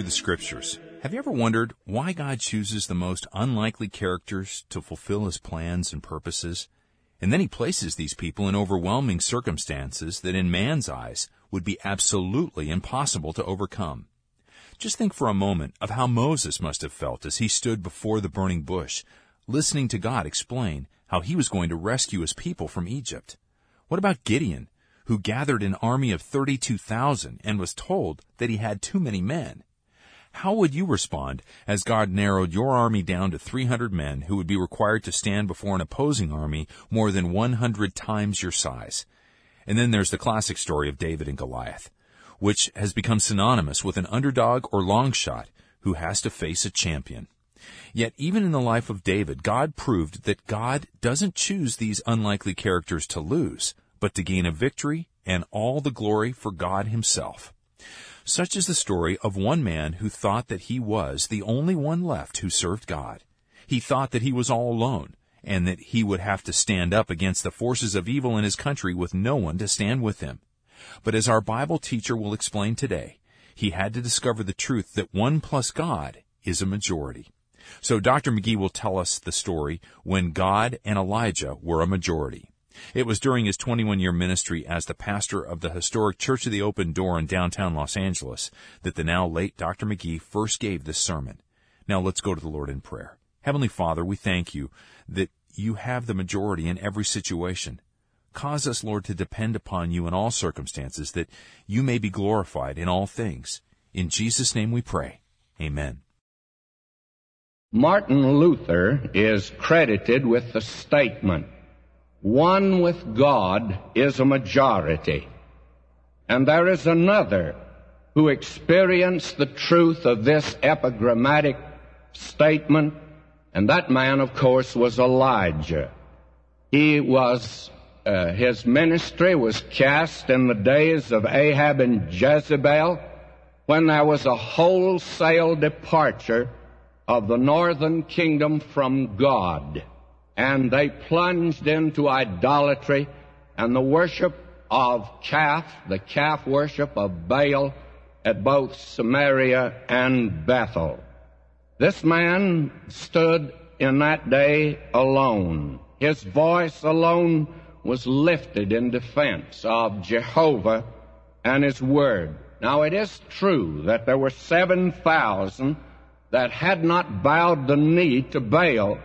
through the scriptures, have you ever wondered why God chooses the most unlikely characters to fulfill his plans and purposes? And then he places these people in overwhelming circumstances that in man's eyes would be absolutely impossible to overcome. Just think for a moment of how Moses must have felt as he stood before the burning bush, listening to God explain how he was going to rescue his people from Egypt. What about Gideon, who gathered an army of 32,000 and was told that he had too many men. How would you respond as God narrowed your army down to 300 men who would be required to stand before an opposing army more than 100 times your size? And then there's the classic story of David and Goliath, which has become synonymous with an underdog or long shot who has to face a champion. Yet even in the life of David, God proved that God doesn't choose these unlikely characters to lose, but to gain a victory and all the glory for God himself. Such is the story of one man who thought that he was the only one left who served God. He thought that he was all alone, and that he would have to stand up against the forces of evil in his country with no one to stand with him. But as our Bible teacher will explain today, he had to discover the truth that one plus God is a majority. So Dr. McGee will tell us the story when God and Elijah were a majority. It was during his 21 year ministry as the pastor of the historic Church of the Open Door in downtown Los Angeles that the now late Dr. McGee first gave this sermon. Now let's go to the Lord in prayer. Heavenly Father, we thank you that you have the majority in every situation. Cause us, Lord, to depend upon you in all circumstances that you may be glorified in all things. In Jesus' name we pray. Amen. Martin Luther is credited with the statement one with God is a majority. And there is another who experienced the truth of this epigrammatic statement, and that man, of course, was Elijah. He was, uh, his ministry was cast in the days of Ahab and Jezebel when there was a wholesale departure of the northern kingdom from God and they plunged into idolatry and the worship of calf, the calf worship of Baal at both Samaria and Bethel. This man stood in that day alone. His voice alone was lifted in defense of Jehovah and His Word. Now it is true that there were 7,000 that had not bowed the knee to Baal,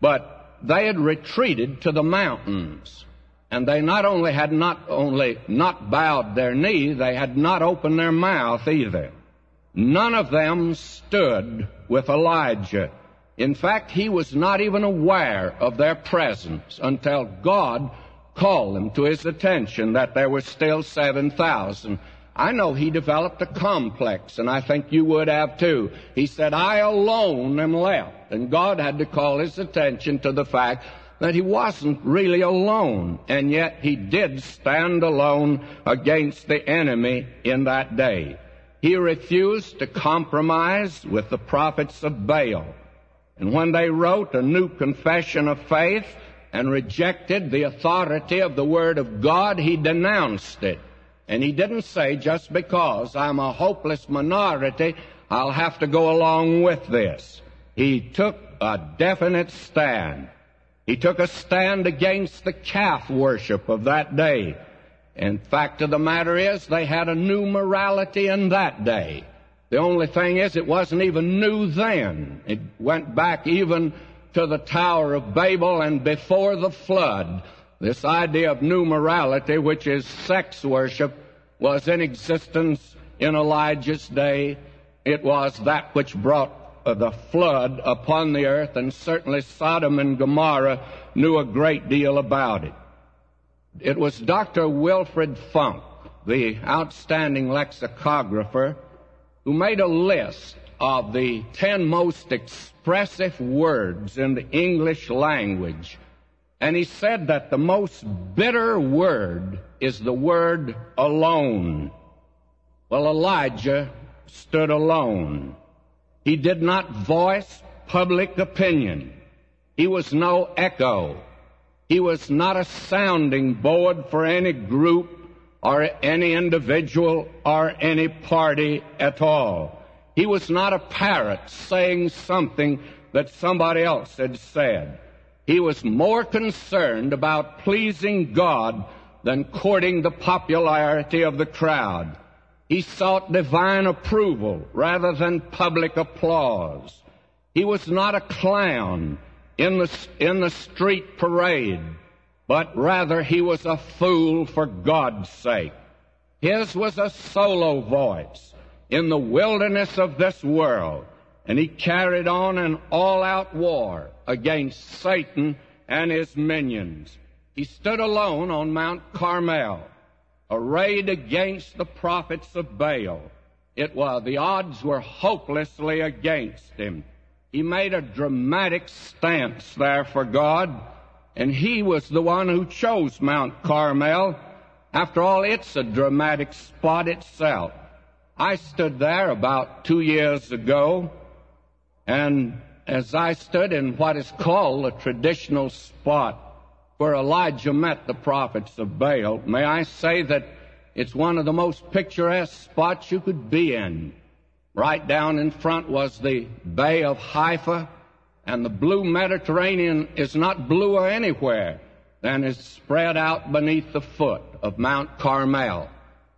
but they had retreated to the mountains. And they not only had not only not bowed their knee, they had not opened their mouth either. None of them stood with Elijah. In fact, he was not even aware of their presence until God called them to his attention that there were still 7,000 I know he developed a complex, and I think you would have too. He said, I alone am left. And God had to call his attention to the fact that he wasn't really alone, and yet he did stand alone against the enemy in that day. He refused to compromise with the prophets of Baal. And when they wrote a new confession of faith and rejected the authority of the Word of God, he denounced it. And he didn't say, just because I'm a hopeless minority, I'll have to go along with this. He took a definite stand. He took a stand against the calf worship of that day. In fact of the matter is, they had a new morality in that day. The only thing is, it wasn't even new then. It went back even to the Tower of Babel and before the flood. This idea of new morality, which is sex worship, was in existence in Elijah's day. It was that which brought uh, the flood upon the earth, and certainly Sodom and Gomorrah knew a great deal about it. It was Dr. Wilfred Funk, the outstanding lexicographer, who made a list of the ten most expressive words in the English language and he said that the most bitter word is the word alone. Well, Elijah stood alone. He did not voice public opinion. He was no echo. He was not a sounding board for any group or any individual or any party at all. He was not a parrot saying something that somebody else had said. He was more concerned about pleasing God than courting the popularity of the crowd. He sought divine approval rather than public applause. He was not a clown in the, in the street parade, but rather he was a fool for God's sake. His was a solo voice in the wilderness of this world, and he carried on an all-out war against Satan and his minions. He stood alone on Mount Carmel, arrayed against the prophets of Baal. It was, the odds were hopelessly against him. He made a dramatic stance there for God, and he was the one who chose Mount Carmel. After all, it's a dramatic spot itself. I stood there about two years ago, and as I stood in what is called a traditional spot where Elijah met the prophets of Baal, may I say that it's one of the most picturesque spots you could be in. Right down in front was the Bay of Haifa, and the blue Mediterranean is not bluer anywhere than is spread out beneath the foot of Mount Carmel.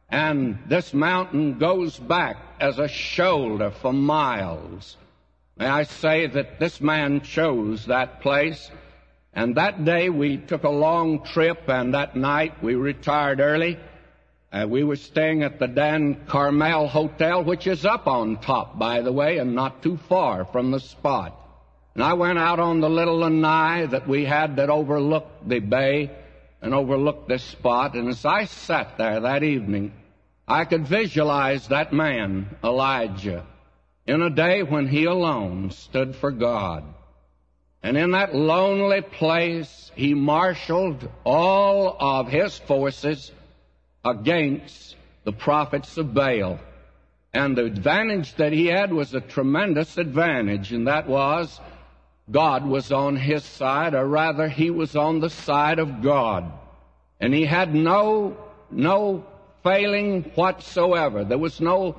And this mountain goes back as a shoulder for miles. May I say that this man chose that place, and that day we took a long trip, and that night we retired early. Uh, we were staying at the Dan Carmel Hotel, which is up on top, by the way, and not too far from the spot. And I went out on the little lanai that we had that overlooked the bay and overlooked this spot. And as I sat there that evening, I could visualize that man, Elijah, in a day when he alone stood for God. And in that lonely place, he marshaled all of his forces against the prophets of Baal. And the advantage that he had was a tremendous advantage, and that was God was on his side, or rather, he was on the side of God. And he had no, no failing whatsoever. There was no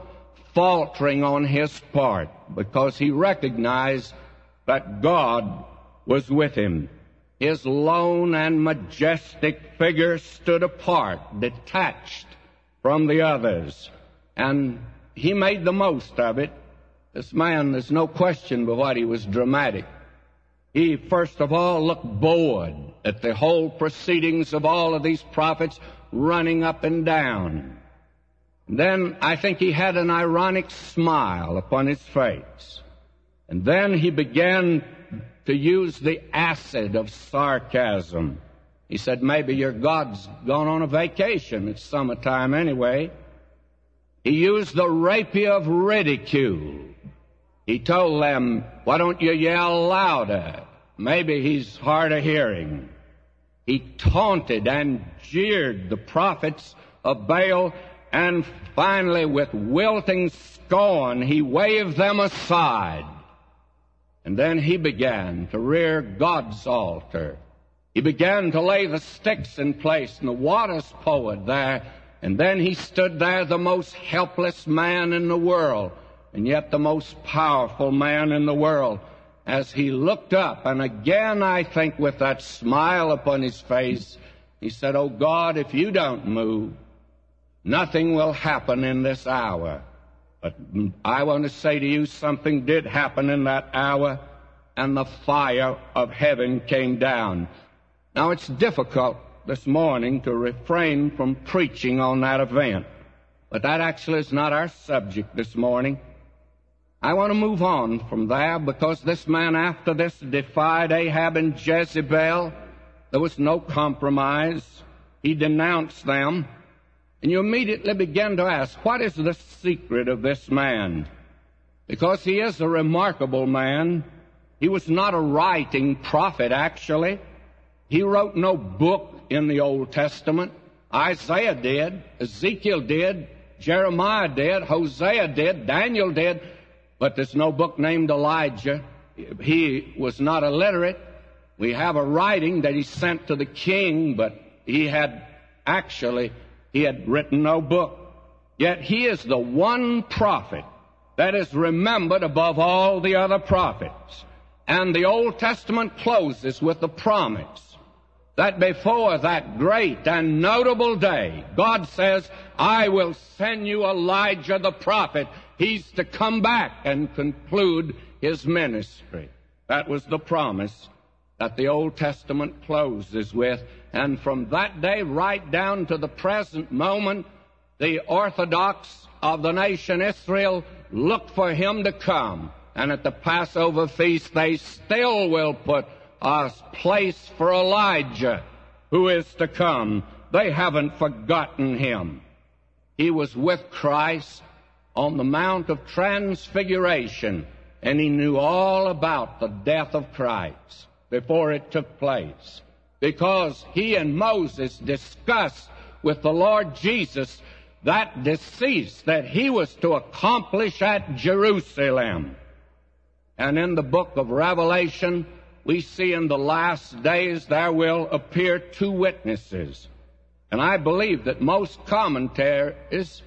faltering on his part because he recognized that God was with him. His lone and majestic figure stood apart, detached from the others, and he made the most of it. This man, there's no question but what he was dramatic. He first of all looked bored at the whole proceedings of all of these prophets running up and down. Then I think he had an ironic smile upon his face. And then he began to use the acid of sarcasm. He said, maybe your God's gone on a vacation. It's summertime anyway. He used the rapier of ridicule. He told them, why don't you yell louder? Maybe he's hard of hearing. He taunted and jeered the prophets of Baal, and finally, with wilting scorn, he waved them aside and then he began to rear God's altar. He began to lay the sticks in place and the waters poured there. And then he stood there, the most helpless man in the world, and yet the most powerful man in the world, as he looked up. And again, I think, with that smile upon his face, he said, Oh God, if you don't move, nothing will happen in this hour. But I want to say to you something did happen in that hour, and the fire of heaven came down. Now it's difficult this morning to refrain from preaching on that event, but that actually is not our subject this morning. I want to move on from there because this man after this defied Ahab and Jezebel. There was no compromise. He denounced them. And you immediately begin to ask, what is the secret of this man? Because he is a remarkable man. He was not a writing prophet, actually. He wrote no book in the Old Testament. Isaiah did, Ezekiel did, Jeremiah did, Hosea did, Daniel did, but there's no book named Elijah. He was not illiterate. We have a writing that he sent to the king, but he had actually, he had written no book. Yet he is the one prophet that is remembered above all the other prophets. And the Old Testament closes with the promise that before that great and notable day, God says, I will send you Elijah the prophet. He's to come back and conclude his ministry. That was the promise that the Old Testament closes with. And from that day right down to the present moment, the Orthodox of the nation Israel look for him to come. And at the Passover feast, they still will put a place for Elijah who is to come. They haven't forgotten him. He was with Christ on the Mount of Transfiguration, and he knew all about the death of Christ before it took place. Because he and Moses discussed with the Lord Jesus that decease that he was to accomplish at Jerusalem. And in the book of Revelation, we see in the last days there will appear two witnesses. And I believe that most commentators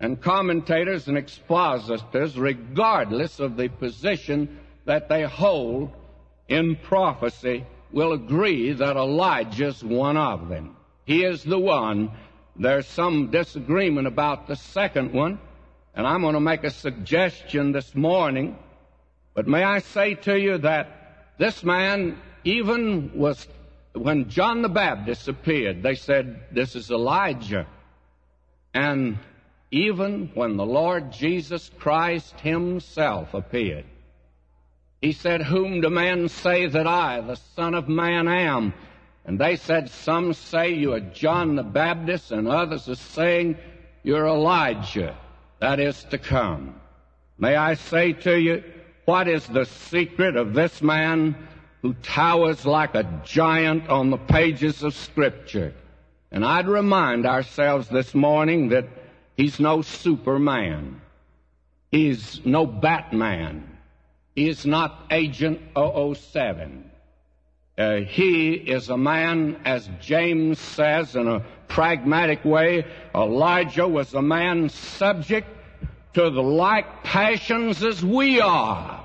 and commentators and expositors, regardless of the position that they hold in prophecy, will agree that Elijah's one of them. He is the one there's some disagreement about the second one, and I'm going to make a suggestion this morning. But may I say to you that this man even was, when John the Baptist appeared, they said, This is Elijah. And even when the Lord Jesus Christ Himself appeared, He said, Whom do men say that I, the Son of Man, am? And they said, Some say you are John the Baptist, and others are saying you're Elijah that is to come. May I say to you, what is the secret of this man who towers like a giant on the pages of Scripture? And I'd remind ourselves this morning that he's no Superman. He's no Batman. Is not Agent 007. Uh, he is a man, as James says in a pragmatic way, Elijah was a man subject to the like passions as we are.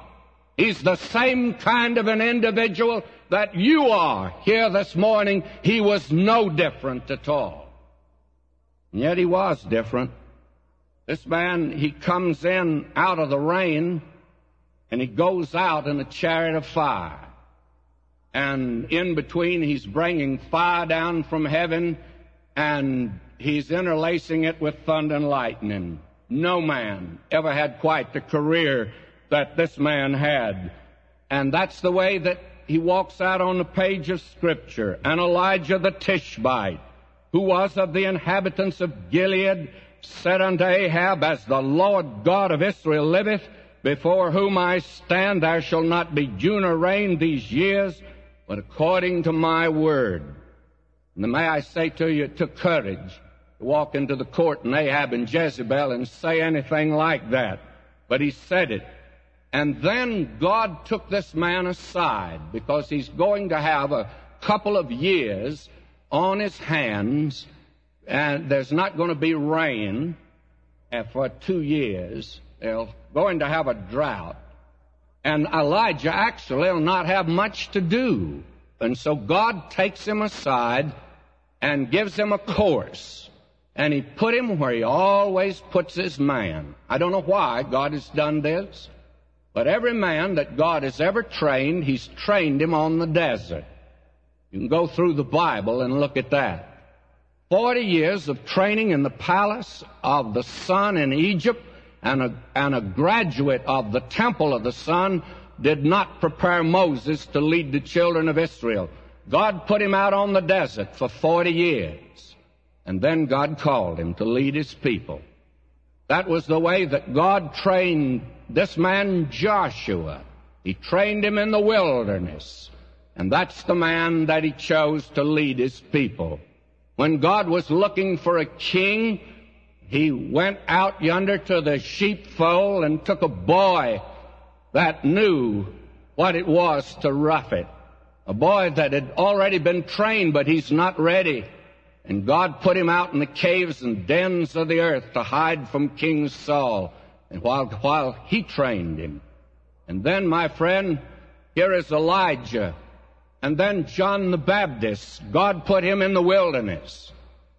He's the same kind of an individual that you are here this morning. He was no different at all. And yet he was different. This man, he comes in out of the rain and he goes out in a chariot of fire and in between he's bringing fire down from heaven and he's interlacing it with thunder and lightning. No man ever had quite the career that this man had. And that's the way that he walks out on the page of Scripture. And Elijah the Tishbite, who was of the inhabitants of Gilead, said unto Ahab, As the Lord God of Israel liveth, before whom I stand, there shall not be dew nor rain these years, but according to my word. And may I say to you, it took courage to walk into the court and Ahab and Jezebel and say anything like that. But he said it. And then God took this man aside because he's going to have a couple of years on his hands and there's not going to be rain eh, for two years. They're going to have a drought. And Elijah actually will not have much to do. And so God takes him aside and gives him a course. And he put him where he always puts his man. I don't know why God has done this, but every man that God has ever trained, he's trained him on the desert. You can go through the Bible and look at that. Forty years of training in the palace of the sun in Egypt and a, and a graduate of the temple of the sun did not prepare Moses to lead the children of Israel. God put him out on the desert for 40 years. And then God called him to lead his people. That was the way that God trained this man Joshua. He trained him in the wilderness. And that's the man that he chose to lead his people. When God was looking for a king, he went out yonder to the sheepfold and took a boy that knew what it was to rough it. A boy that had already been trained, but he's not ready. And God put him out in the caves and dens of the earth to hide from King Saul. And while, while he trained him. And then, my friend, here is Elijah. And then John the Baptist. God put him in the wilderness.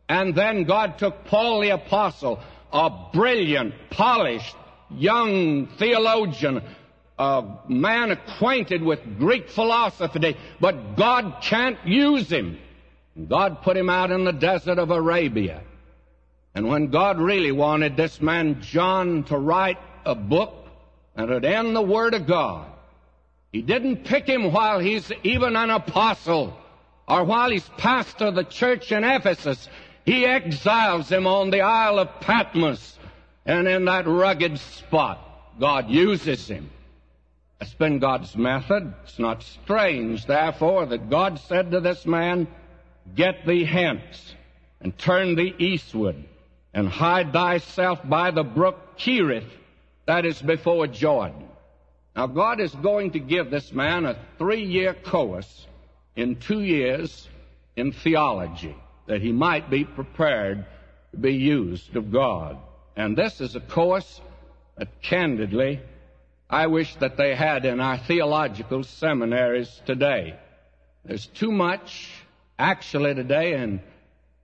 And then God took Paul the Apostle, a brilliant, polished, young theologian, a man acquainted with Greek philosophy, but God can't use him. God put him out in the desert of Arabia. And when God really wanted this man John to write a book and to end the Word of God, he didn't pick him while he's even an apostle or while he's pastor of the church in Ephesus. He exiles him on the Isle of Patmos. And in that rugged spot, God uses him. That's been God's method. It's not strange, therefore, that God said to this man, Get thee hence, and turn thee eastward, and hide thyself by the brook Cherith, that is before Jordan. Now, God is going to give this man a three year course in two years in theology that he might be prepared to be used of God. And this is a course that, candidly, I wish that they had in our theological seminaries today. There's too much, actually, today in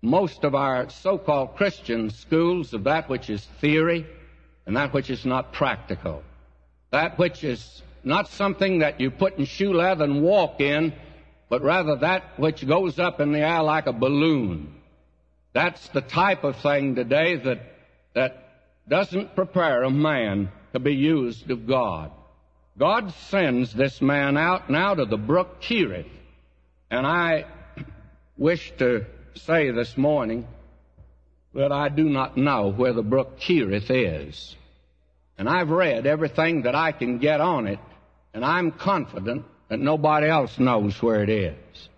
most of our so called Christian schools of that which is theory and that which is not practical. That which is not something that you put in shoe leather and walk in, but rather that which goes up in the air like a balloon. That's the type of thing today that, that doesn't prepare a man to be used of God. God sends this man out now to the brook Cherith. And I wish to say this morning that I do not know where the brook Cherith is. And I've read everything that I can get on it, and I'm confident that nobody else knows where it is.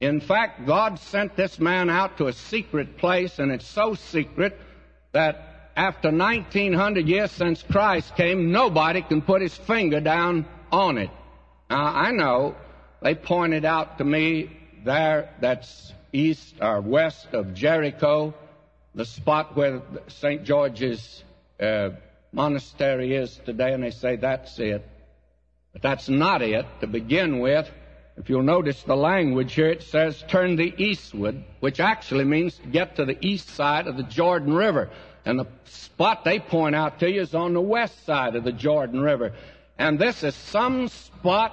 In fact, God sent this man out to a secret place, and it's so secret that after 1900 years since Christ came, nobody can put his finger down on it. Now, I know they pointed out to me there, that's east or west of Jericho, the spot where St. George's uh, monastery is today, and they say that's it. But that's not it to begin with. If you'll notice the language here, it says turn the eastward, which actually means get to the east side of the Jordan River. And the spot they point out to you is on the west side of the Jordan River. And this is some spot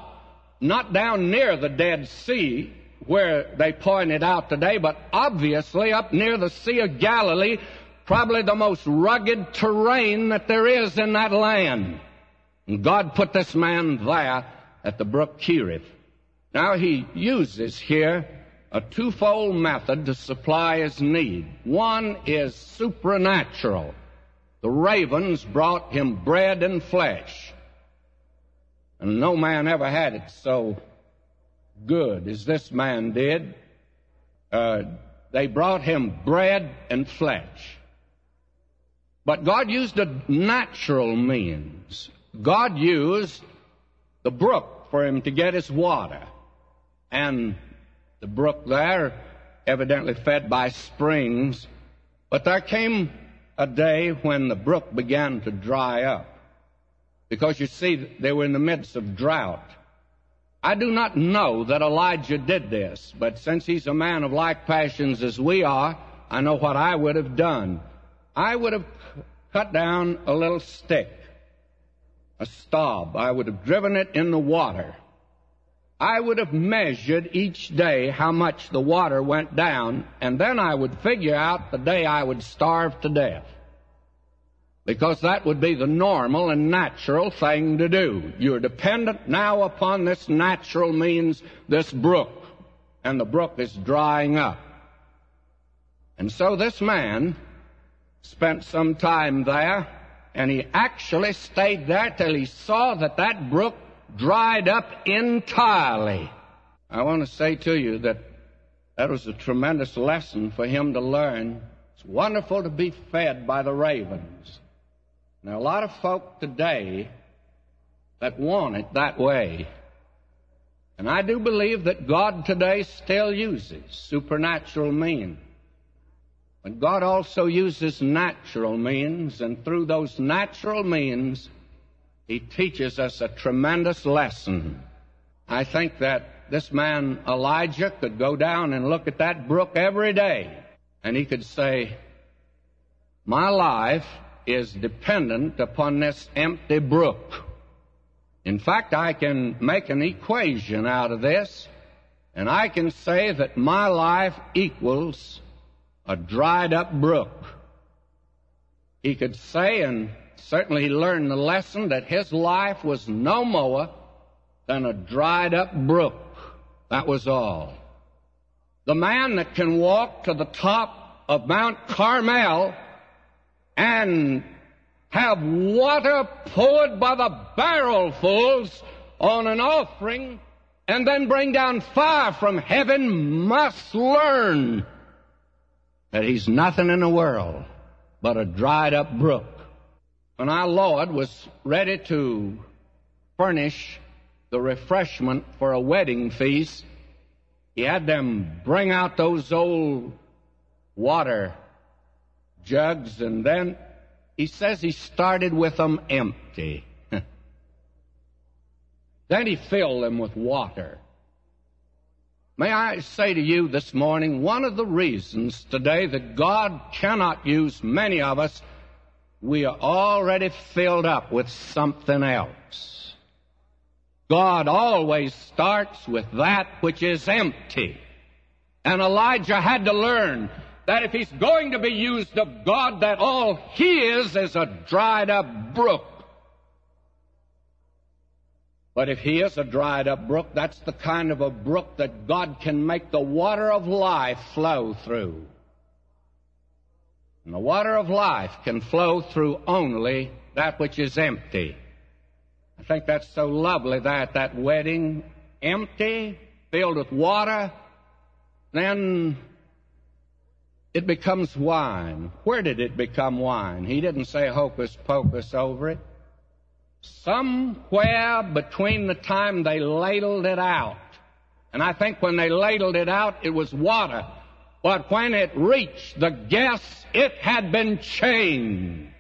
not down near the Dead Sea, where they pointed out today, but obviously up near the Sea of Galilee, probably the most rugged terrain that there is in that land. And God put this man there at the brook Cherith. Now he uses here a twofold method to supply his need. One is supernatural. The ravens brought him bread and flesh. And no man ever had it so good as this man did. Uh, they brought him bread and flesh. But God used a natural means. God used the brook for him to get his water. And the brook there, evidently fed by springs. But there came a day when the brook began to dry up. Because you see, they were in the midst of drought. I do not know that Elijah did this, but since he's a man of like passions as we are, I know what I would have done. I would have cut down a little stick, a stub. I would have driven it in the water. I would have measured each day how much the water went down, and then I would figure out the day I would starve to death. Because that would be the normal and natural thing to do. You're dependent now upon this natural means, this brook, and the brook is drying up. And so this man spent some time there, and he actually stayed there till he saw that that brook dried up entirely. I want to say to you that that was a tremendous lesson for him to learn. It's wonderful to be fed by the ravens. Are a lot of folk today that want it that way. And I do believe that God today still uses supernatural means. But God also uses natural means, and through those natural means, He teaches us a tremendous lesson. I think that this man Elijah could go down and look at that brook every day, and he could say, My life is dependent upon this empty brook. In fact, I can make an equation out of this, and I can say that my life equals a dried up brook. He could say, and certainly he learned the lesson, that his life was no more than a dried up brook. That was all. The man that can walk to the top of Mount Carmel and have water poured by the barrelfuls on an offering and then bring down fire from heaven must learn that he's nothing in the world but a dried up brook. When our Lord was ready to furnish the refreshment for a wedding feast, he had them bring out those old water jugs and then he says he started with them empty. then he filled them with water. May I say to you this morning, one of the reasons today that God cannot use many of us, we are already filled up with something else. God always starts with that which is empty. And Elijah had to learn that if he's going to be used of God, that all he is is a dried up brook. But if he is a dried up brook, that's the kind of a brook that God can make the water of life flow through. And the water of life can flow through only that which is empty. I think that's so lovely that that wedding, empty, filled with water, then it becomes wine. Where did it become wine? He didn't say hocus pocus over it somewhere between the time they ladled it out. And I think when they ladled it out, it was water. But when it reached the guests, it had been changed.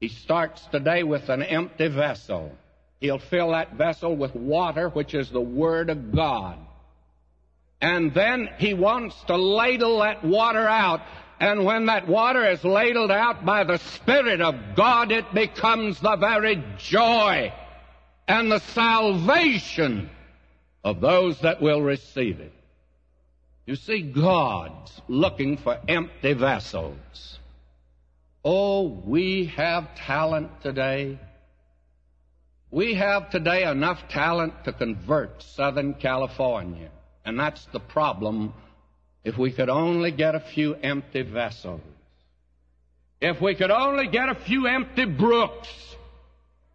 He starts today with an empty vessel. He'll fill that vessel with water, which is the Word of God. And then he wants to ladle that water out and when that water is ladled out by the Spirit of God, it becomes the very joy and the salvation of those that will receive it. You see, God's looking for empty vessels. Oh, we have talent today. We have today enough talent to convert Southern California. And that's the problem if we could only get a few empty vessels. If we could only get a few empty brooks.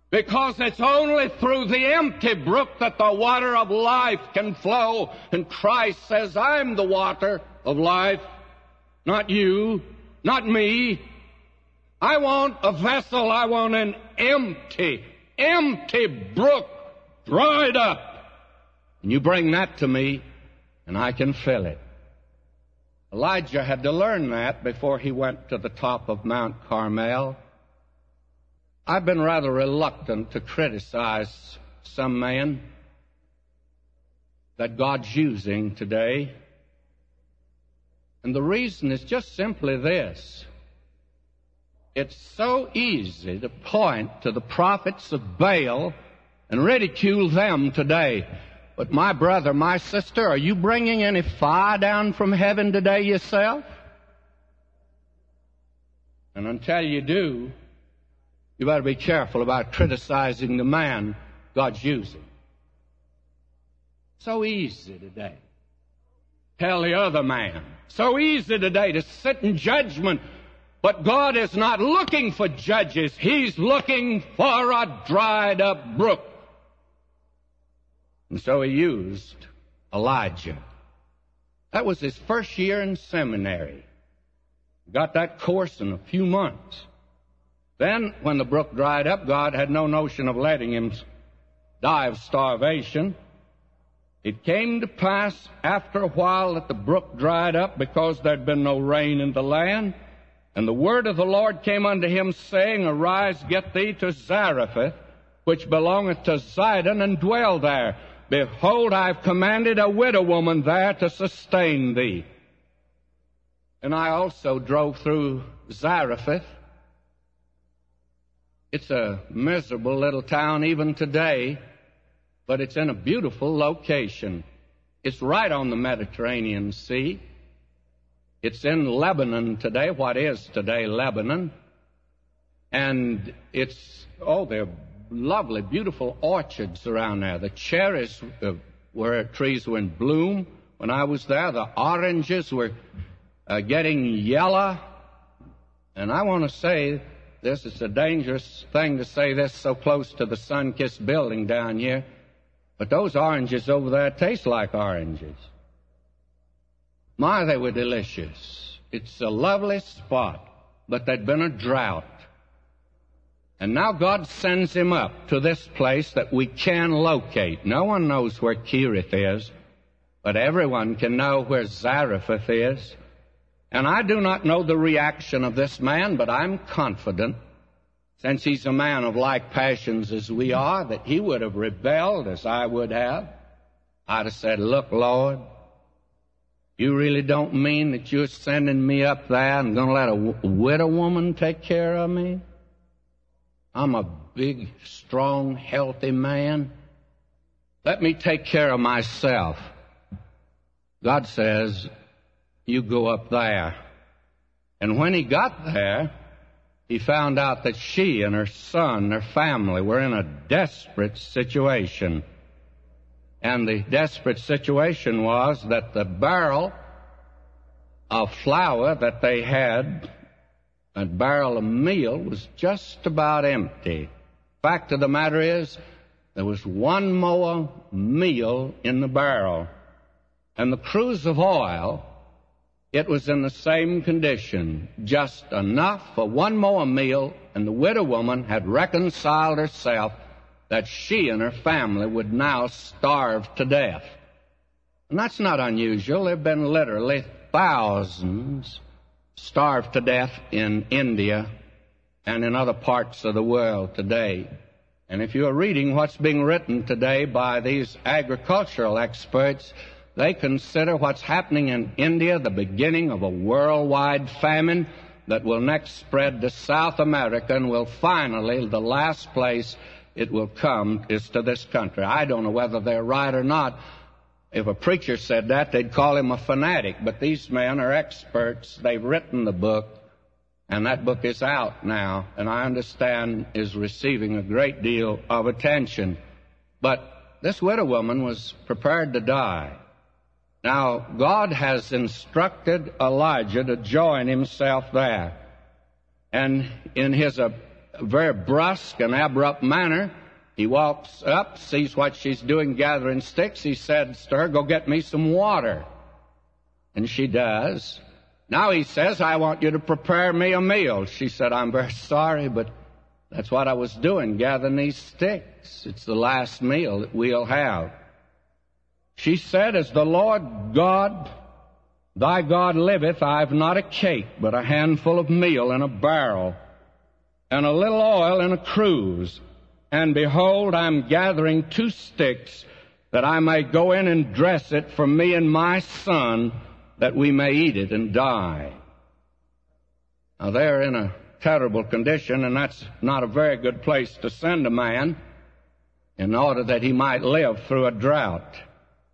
Because it's only through the empty brook that the water of life can flow. And Christ says, I'm the water of life. Not you. Not me. I want a vessel. I want an empty, empty brook dried up. And you bring that to me and I can fill it. Elijah had to learn that before he went to the top of Mount Carmel. I've been rather reluctant to criticize some men that God's using today. And the reason is just simply this. It's so easy to point to the prophets of Baal and ridicule them today. But my brother, my sister, are you bringing any fire down from heaven today yourself? And until you do, you better be careful about criticizing the man God's using. So easy today. Tell the other man. So easy today to sit in judgment. But God is not looking for judges. He's looking for a dried up brook. And so he used Elijah. That was his first year in seminary. Got that course in a few months. Then, when the brook dried up, God had no notion of letting him die of starvation. It came to pass after a while that the brook dried up because there'd been no rain in the land. And the word of the Lord came unto him, saying, Arise, get thee to Zarephath, which belongeth to Zidon, and dwell there. Behold, I've commanded a widow woman there to sustain thee. And I also drove through Zarephath. It's a miserable little town even today, but it's in a beautiful location. It's right on the Mediterranean Sea. It's in Lebanon today, what is today Lebanon. And it's, oh, there are lovely, beautiful orchards around there. The cherries uh, were trees were in bloom. When I was there, the oranges were uh, getting yellow. And I want to say this, is a dangerous thing to say this so close to the sun-kissed building down here, but those oranges over there taste like oranges. My, they were delicious. It's a lovely spot, but there'd been a drought. And now God sends him up to this place that we can locate. No one knows where Cherith is, but everyone can know where Zarephath is. And I do not know the reaction of this man, but I'm confident, since he's a man of like passions as we are, that he would have rebelled as I would have. I'd have said, Look, Lord, you really don't mean that you're sending me up there and going to let a widow woman take care of me? I'm a big, strong, healthy man. Let me take care of myself. God says, you go up there. And when he got there, he found out that she and her son, their family, were in a desperate situation. And the desperate situation was that the barrel of flour that they had, a barrel of meal, was just about empty. Fact of the matter is, there was one more meal in the barrel. And the cruse of oil it was in the same condition, just enough for one more meal, and the widow woman had reconciled herself that she and her family would now starve to death. And that's not unusual. There have been literally thousands starved to death in India and in other parts of the world today. And if you're reading what's being written today by these agricultural experts, they consider what's happening in India the beginning of a worldwide famine that will next spread to South America and will finally, the last place it will come is to this country. I don't know whether they're right or not. If a preacher said that, they'd call him a fanatic. But these men are experts. They've written the book, and that book is out now, and I understand is receiving a great deal of attention. But this widow woman was prepared to die. Now, God has instructed Elijah to join himself there. And in his uh, very brusque and abrupt manner, he walks up, sees what she's doing gathering sticks. He says to her, Go get me some water. And she does. Now he says, I want you to prepare me a meal. She said, I'm very sorry, but that's what I was doing, gathering these sticks. It's the last meal that we'll have. She said, As the Lord God, thy God liveth, I have not a cake, but a handful of meal in a barrel, and a little oil in a cruse. And behold, I'm gathering two sticks, that I may go in and dress it for me and my son, that we may eat it and die. Now they're in a terrible condition, and that's not a very good place to send a man in order that he might live through a drought.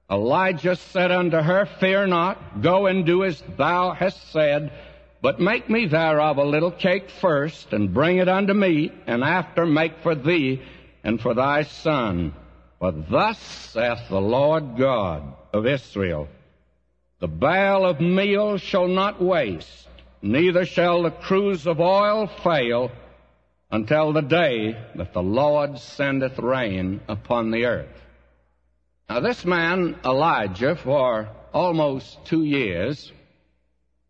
Elijah said unto her, Fear not, go and do as thou hast said, but make me thereof a little cake first, and bring it unto me, and after make for thee and for thy son. For thus saith the Lord God of Israel, The barrel of meal shall not waste, neither shall the cruse of oil fail, until the day that the Lord sendeth rain upon the earth. Now, this man, Elijah, for almost two years,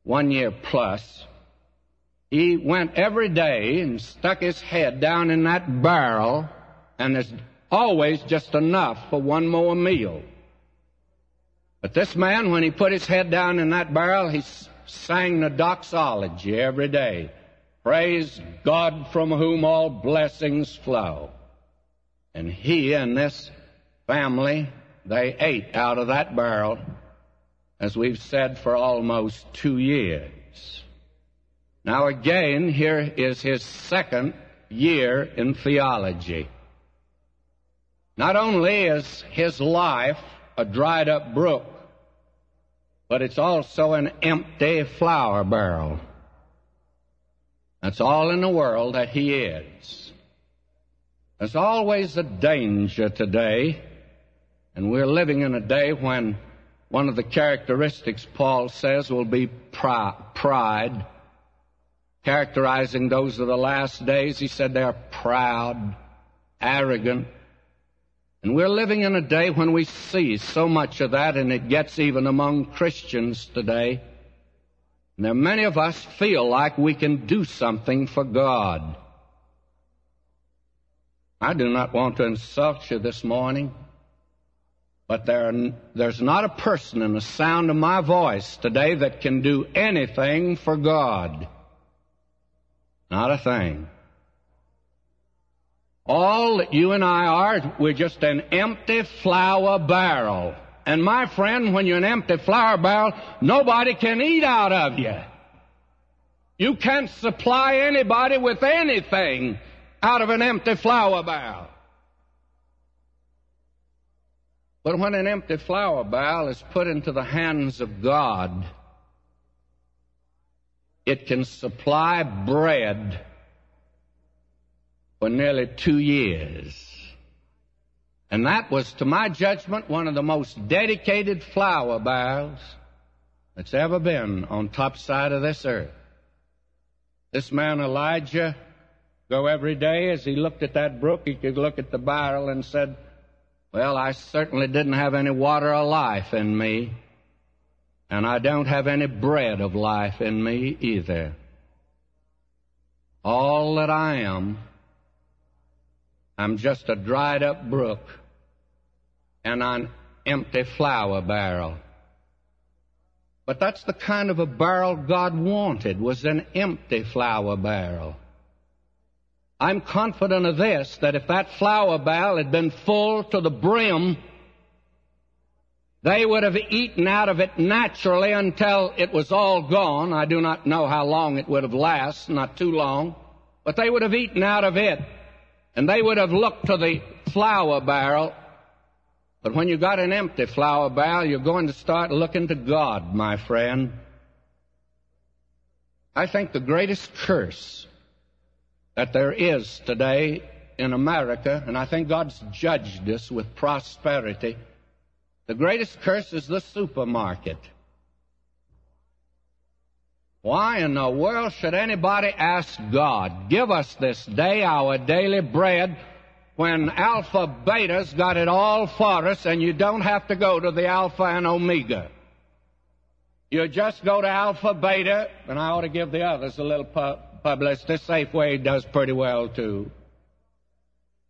one year plus, he went every day and stuck his head down in that barrel, and there's always just enough for one more meal. But this man, when he put his head down in that barrel, he sang the doxology every day. Praise God from whom all blessings flow. And he and this family, they ate out of that barrel, as we've said, for almost two years. Now again, here is his second year in theology. Not only is his life a dried up brook, but it's also an empty flour barrel. That's all in the world that he is. There's always a danger today, and we're living in a day when one of the characteristics Paul says will be pride, characterizing those of the last days. He said they're proud, arrogant, and we're living in a day when we see so much of that, and it gets even among Christians today. Are many of us feel like we can do something for God. I do not want to insult you this morning, but there there's not a person in the sound of my voice today that can do anything for God. Not a thing. All that you and I are, we're just an empty flour barrel. And my friend, when you're an empty flour barrel, nobody can eat out of you. You can't supply anybody with anything out of an empty flour barrel. But when an empty flour barrel is put into the hands of God, it can supply bread for nearly two years. And that was, to my judgment, one of the most dedicated flour barrels that's ever been on top side of this earth. This man Elijah go every day as he looked at that brook, he could look at the barrel and said, well, I certainly didn't have any water of life in me, and I don't have any bread of life in me either. All that I am I'm just a dried up brook and an empty flour barrel. But that's the kind of a barrel God wanted, was an empty flour barrel. I'm confident of this, that if that flour barrel had been full to the brim, they would have eaten out of it naturally until it was all gone. I do not know how long it would have lasted, not too long, but they would have eaten out of it and they would have looked to the flour barrel. But when you got an empty flour barrel, you're going to start looking to God, my friend. I think the greatest curse that there is today in America, and I think God's judged us with prosperity, the greatest curse is the supermarket. Why in the world should anybody ask God, give us this day our daily bread when Alpha Beta's got it all for us and you don't have to go to the Alpha and Omega? You just go to Alpha Beta, and I ought to give the others a little pu- publicity. Safeway does pretty well too.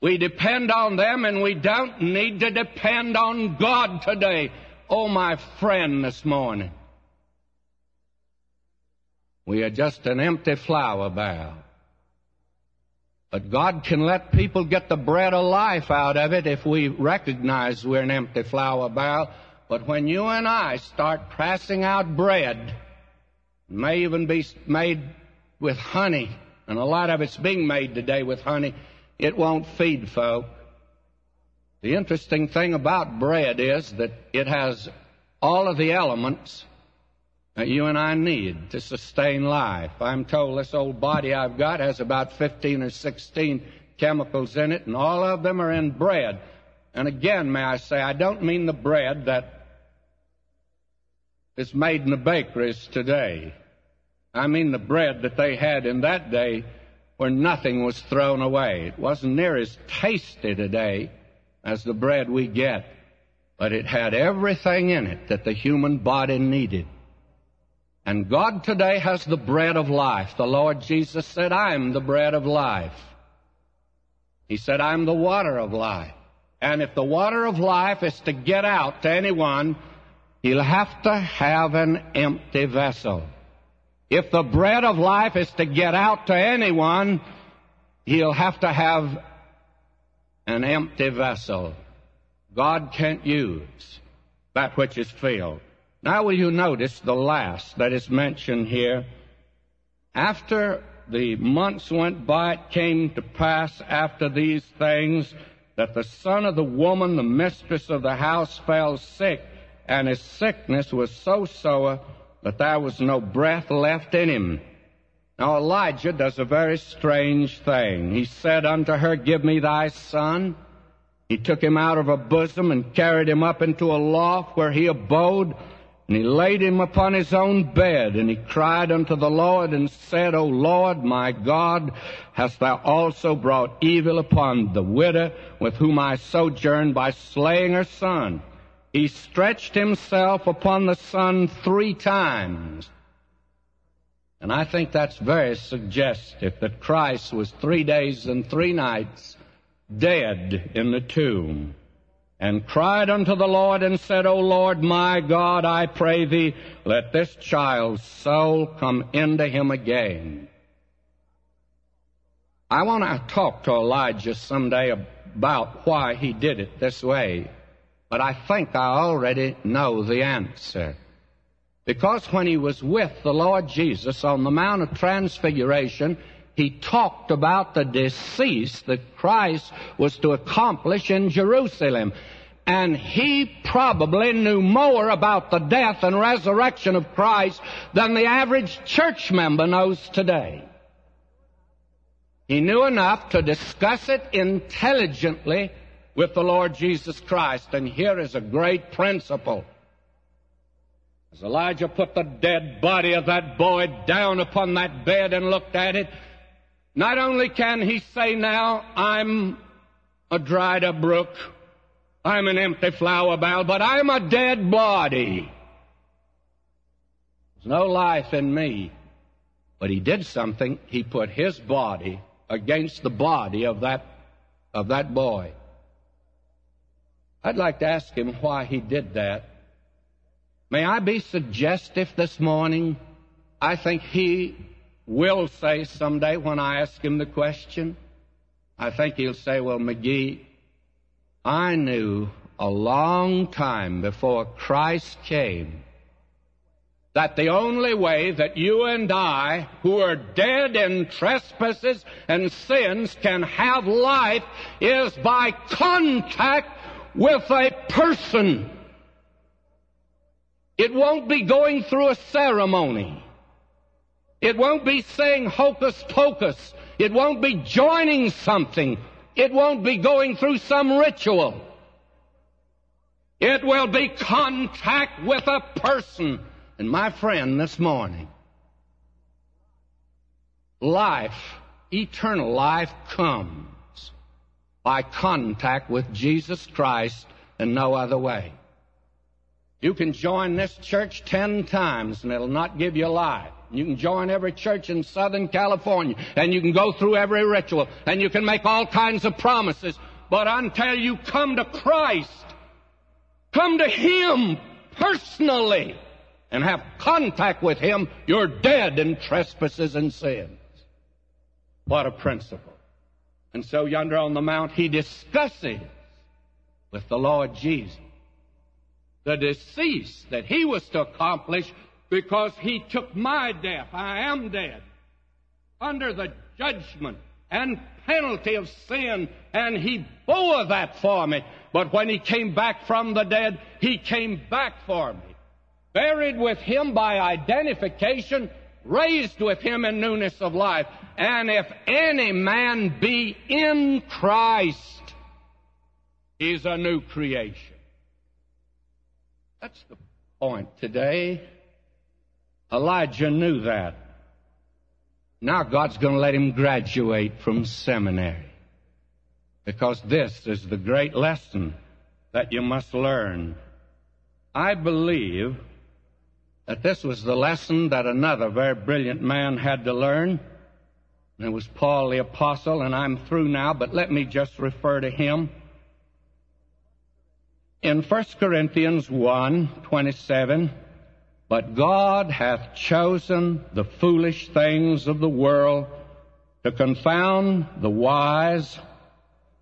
We depend on them and we don't need to depend on God today. Oh, my friend this morning. We are just an empty flour barrel. But God can let people get the bread of life out of it if we recognize we're an empty flour barrel. But when you and I start passing out bread, may even be made with honey, and a lot of it's being made today with honey, it won't feed folk. The interesting thing about bread is that it has all of the elements that you and I need to sustain life. I'm told this old body I've got has about 15 or 16 chemicals in it, and all of them are in bread. And again, may I say, I don't mean the bread that is made in the bakeries today. I mean the bread that they had in that day where nothing was thrown away. It wasn't near as tasty today as the bread we get, but it had everything in it that the human body needed. And God today has the bread of life. The Lord Jesus said, I'm the bread of life. He said, I'm the water of life. And if the water of life is to get out to anyone, he'll have to have an empty vessel. If the bread of life is to get out to anyone, he'll have to have an empty vessel. God can't use that which is filled. Now will you notice the last that is mentioned here? After the months went by, it came to pass after these things that the son of the woman, the mistress of the house, fell sick, and his sickness was so sore that there was no breath left in him. Now Elijah does a very strange thing. He said unto her, Give me thy son. He took him out of her bosom and carried him up into a loft where he abode and he laid him upon his own bed, and he cried unto the Lord and said, O Lord, my God, hast thou also brought evil upon the widow with whom I sojourned by slaying her son? He stretched himself upon the son three times. And I think that's very suggestive that Christ was three days and three nights dead in the tomb and cried unto the Lord and said, O Lord my God, I pray thee, let this child's soul come into him again. I want to talk to Elijah someday about why he did it this way, but I think I already know the answer. Because when he was with the Lord Jesus on the Mount of Transfiguration, he talked about the decease that Christ was to accomplish in Jerusalem. And he probably knew more about the death and resurrection of Christ than the average church member knows today. He knew enough to discuss it intelligently with the Lord Jesus Christ. And here is a great principle. As Elijah put the dead body of that boy down upon that bed and looked at it, not only can he say now, I'm a dried up brook, I'm an empty flour barrel, but I'm a dead body. There's no life in me. But he did something. He put his body against the body of that, of that boy. I'd like to ask him why he did that. May I be suggestive this morning? I think he will say someday when I ask him the question, I think he'll say, well, McGee, I knew a long time before Christ came that the only way that you and I, who are dead in trespasses and sins, can have life is by contact with a person. It won't be going through a ceremony. It won't be saying hocus pocus. It won't be joining something. It won't be going through some ritual. It will be contact with a person. And my friend, this morning, life, eternal life comes by contact with Jesus Christ and no other way. You can join this church ten times and it'll not give you life. You can join every church in Southern California and you can go through every ritual and you can make all kinds of promises. But until you come to Christ, come to Him personally and have contact with Him, you're dead in trespasses and sins. What a principle. And so yonder on the mount, he discusses with the Lord Jesus the decease that he was to accomplish because he took my death. I am dead under the judgment and penalty of sin, and he bore that for me. But when he came back from the dead, he came back for me. Buried with him by identification, raised with him in newness of life. And if any man be in Christ, he's a new creation. That's the point today. Elijah knew that. Now God's going to let him graduate from seminary. Because this is the great lesson that you must learn. I believe that this was the lesson that another very brilliant man had to learn. And it was Paul the Apostle, and I'm through now, but let me just refer to him. in 1 Corinthians 1 27, but God hath chosen the foolish things of the world to confound the wise,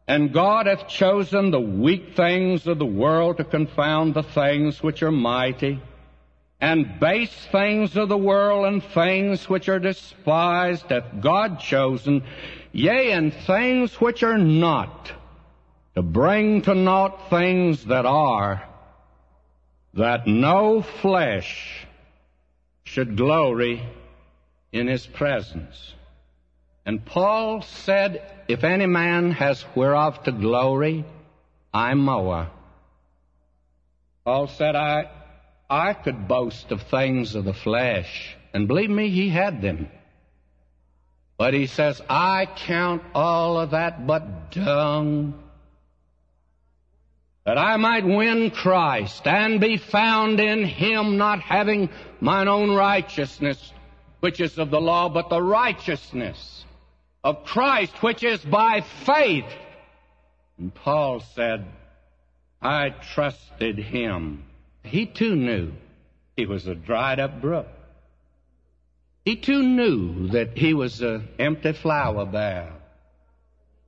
and God hath chosen the weak things of the world to confound the things which are mighty, and base things of the world and things which are despised hath God chosen, yea, and things which are not, to bring to naught things that are, that no flesh should glory in his presence. And Paul said, If any man has whereof to glory, I'm mower. Paul said, I, I could boast of things of the flesh. And believe me, he had them. But he says, I count all of that but dung that I might win Christ and be found in Him, not having mine own righteousness, which is of the law, but the righteousness of Christ, which is by faith. And Paul said, I trusted Him. He too knew he was a dried up brook. He too knew that he was an empty flour barrel.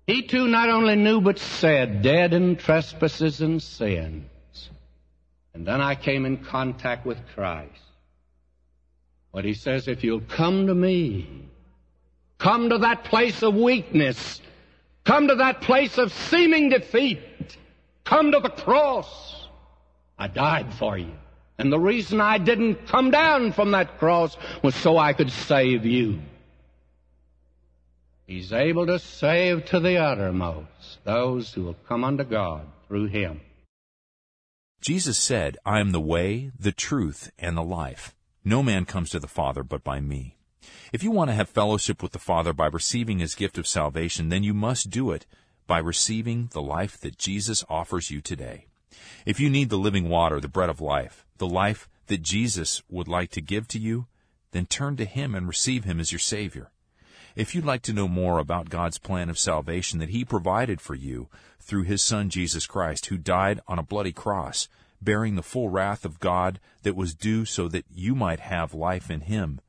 He too not only knew but said, dead in trespasses and sins. And then I came in contact with Christ. But he says, if you'll come to me, come to that place of weakness, come to that place of seeming defeat, come to the cross. I died for you. And the reason I didn't come down from that cross was so I could save you. He's able to save to the uttermost those who will come unto God through him. Jesus said, I am the way, the truth, and the life. No man comes to the Father but by me. If you want to have fellowship with the Father by receiving his gift of salvation, then you must do it by receiving the life that Jesus offers you today. If you need the living water, the bread of life, the life that Jesus would like to give to you, then turn to him and receive him as your Savior. If you'd like to know more about God's plan of salvation that He provided for you through His Son Jesus Christ, who died on a bloody cross, bearing the full wrath of God that was due so that you might have life in Him,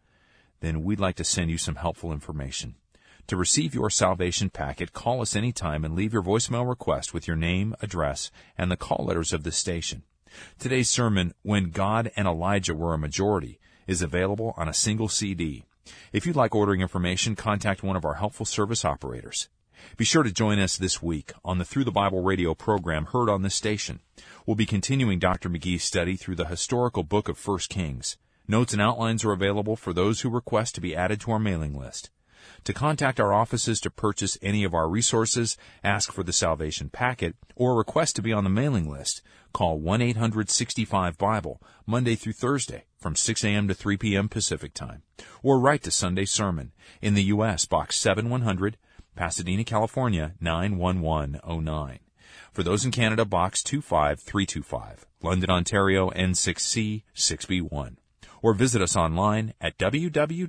then we'd like to send you some helpful information. To receive your salvation packet, call us anytime and leave your voicemail request with your name, address, and the call letters of this station. Today's sermon, When God and Elijah Were a Majority, is available on a single CD. If you'd like ordering information, contact one of our helpful service operators. Be sure to join us this week on the Through the Bible radio program heard on this station. We'll be continuing Dr. McGee's study through the historical book of 1 Kings. Notes and outlines are available for those who request to be added to our mailing list. To contact our offices to purchase any of our resources, ask for the salvation packet, or request to be on the mailing list, call 1-865-BIBLE, Monday through Thursday, from 6 a.m. to 3 p.m. Pacific Time. Or write to Sunday Sermon, in the U.S., Box 7100, Pasadena, California, 91109. For those in Canada, Box 25325, London, Ontario, N6C 6B1 or visit us online at www.ttb.org.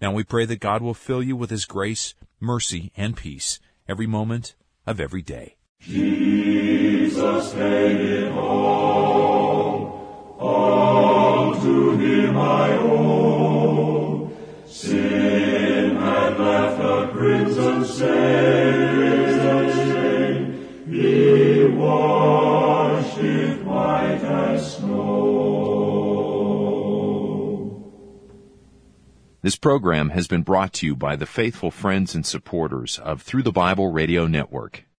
Now we pray that God will fill you with His grace, mercy, and peace every moment of every day. Jesus made it all, all to Him I owe. Sin had left a crimson stain, He it This program has been brought to you by the faithful friends and supporters of Through the Bible Radio Network.